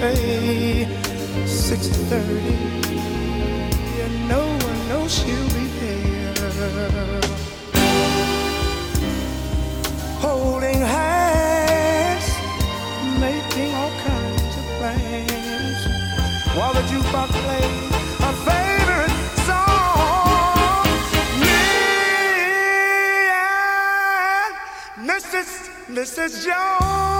cafe, 6:30, and no one knows she'll be there. Holding hands, making all kinds of plans, while the jukebox plays Mrs. Mrs. Jones,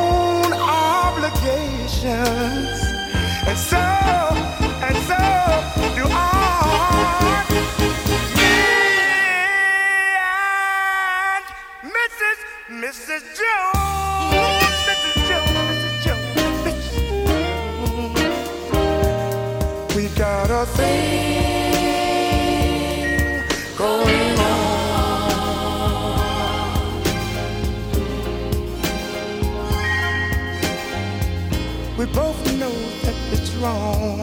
got a thing going on. We both know that it's wrong,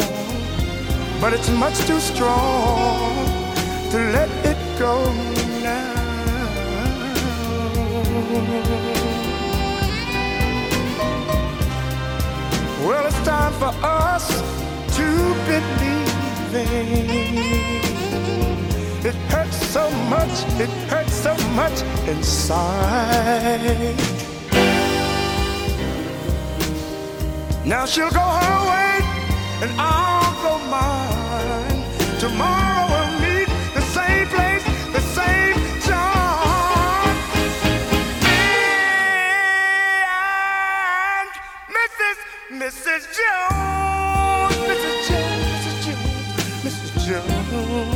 but it's much too strong to let it go now. Well, it's time for us to believe It hurts so much, it hurts so much inside. Now she'll go her way Jones.